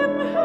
him.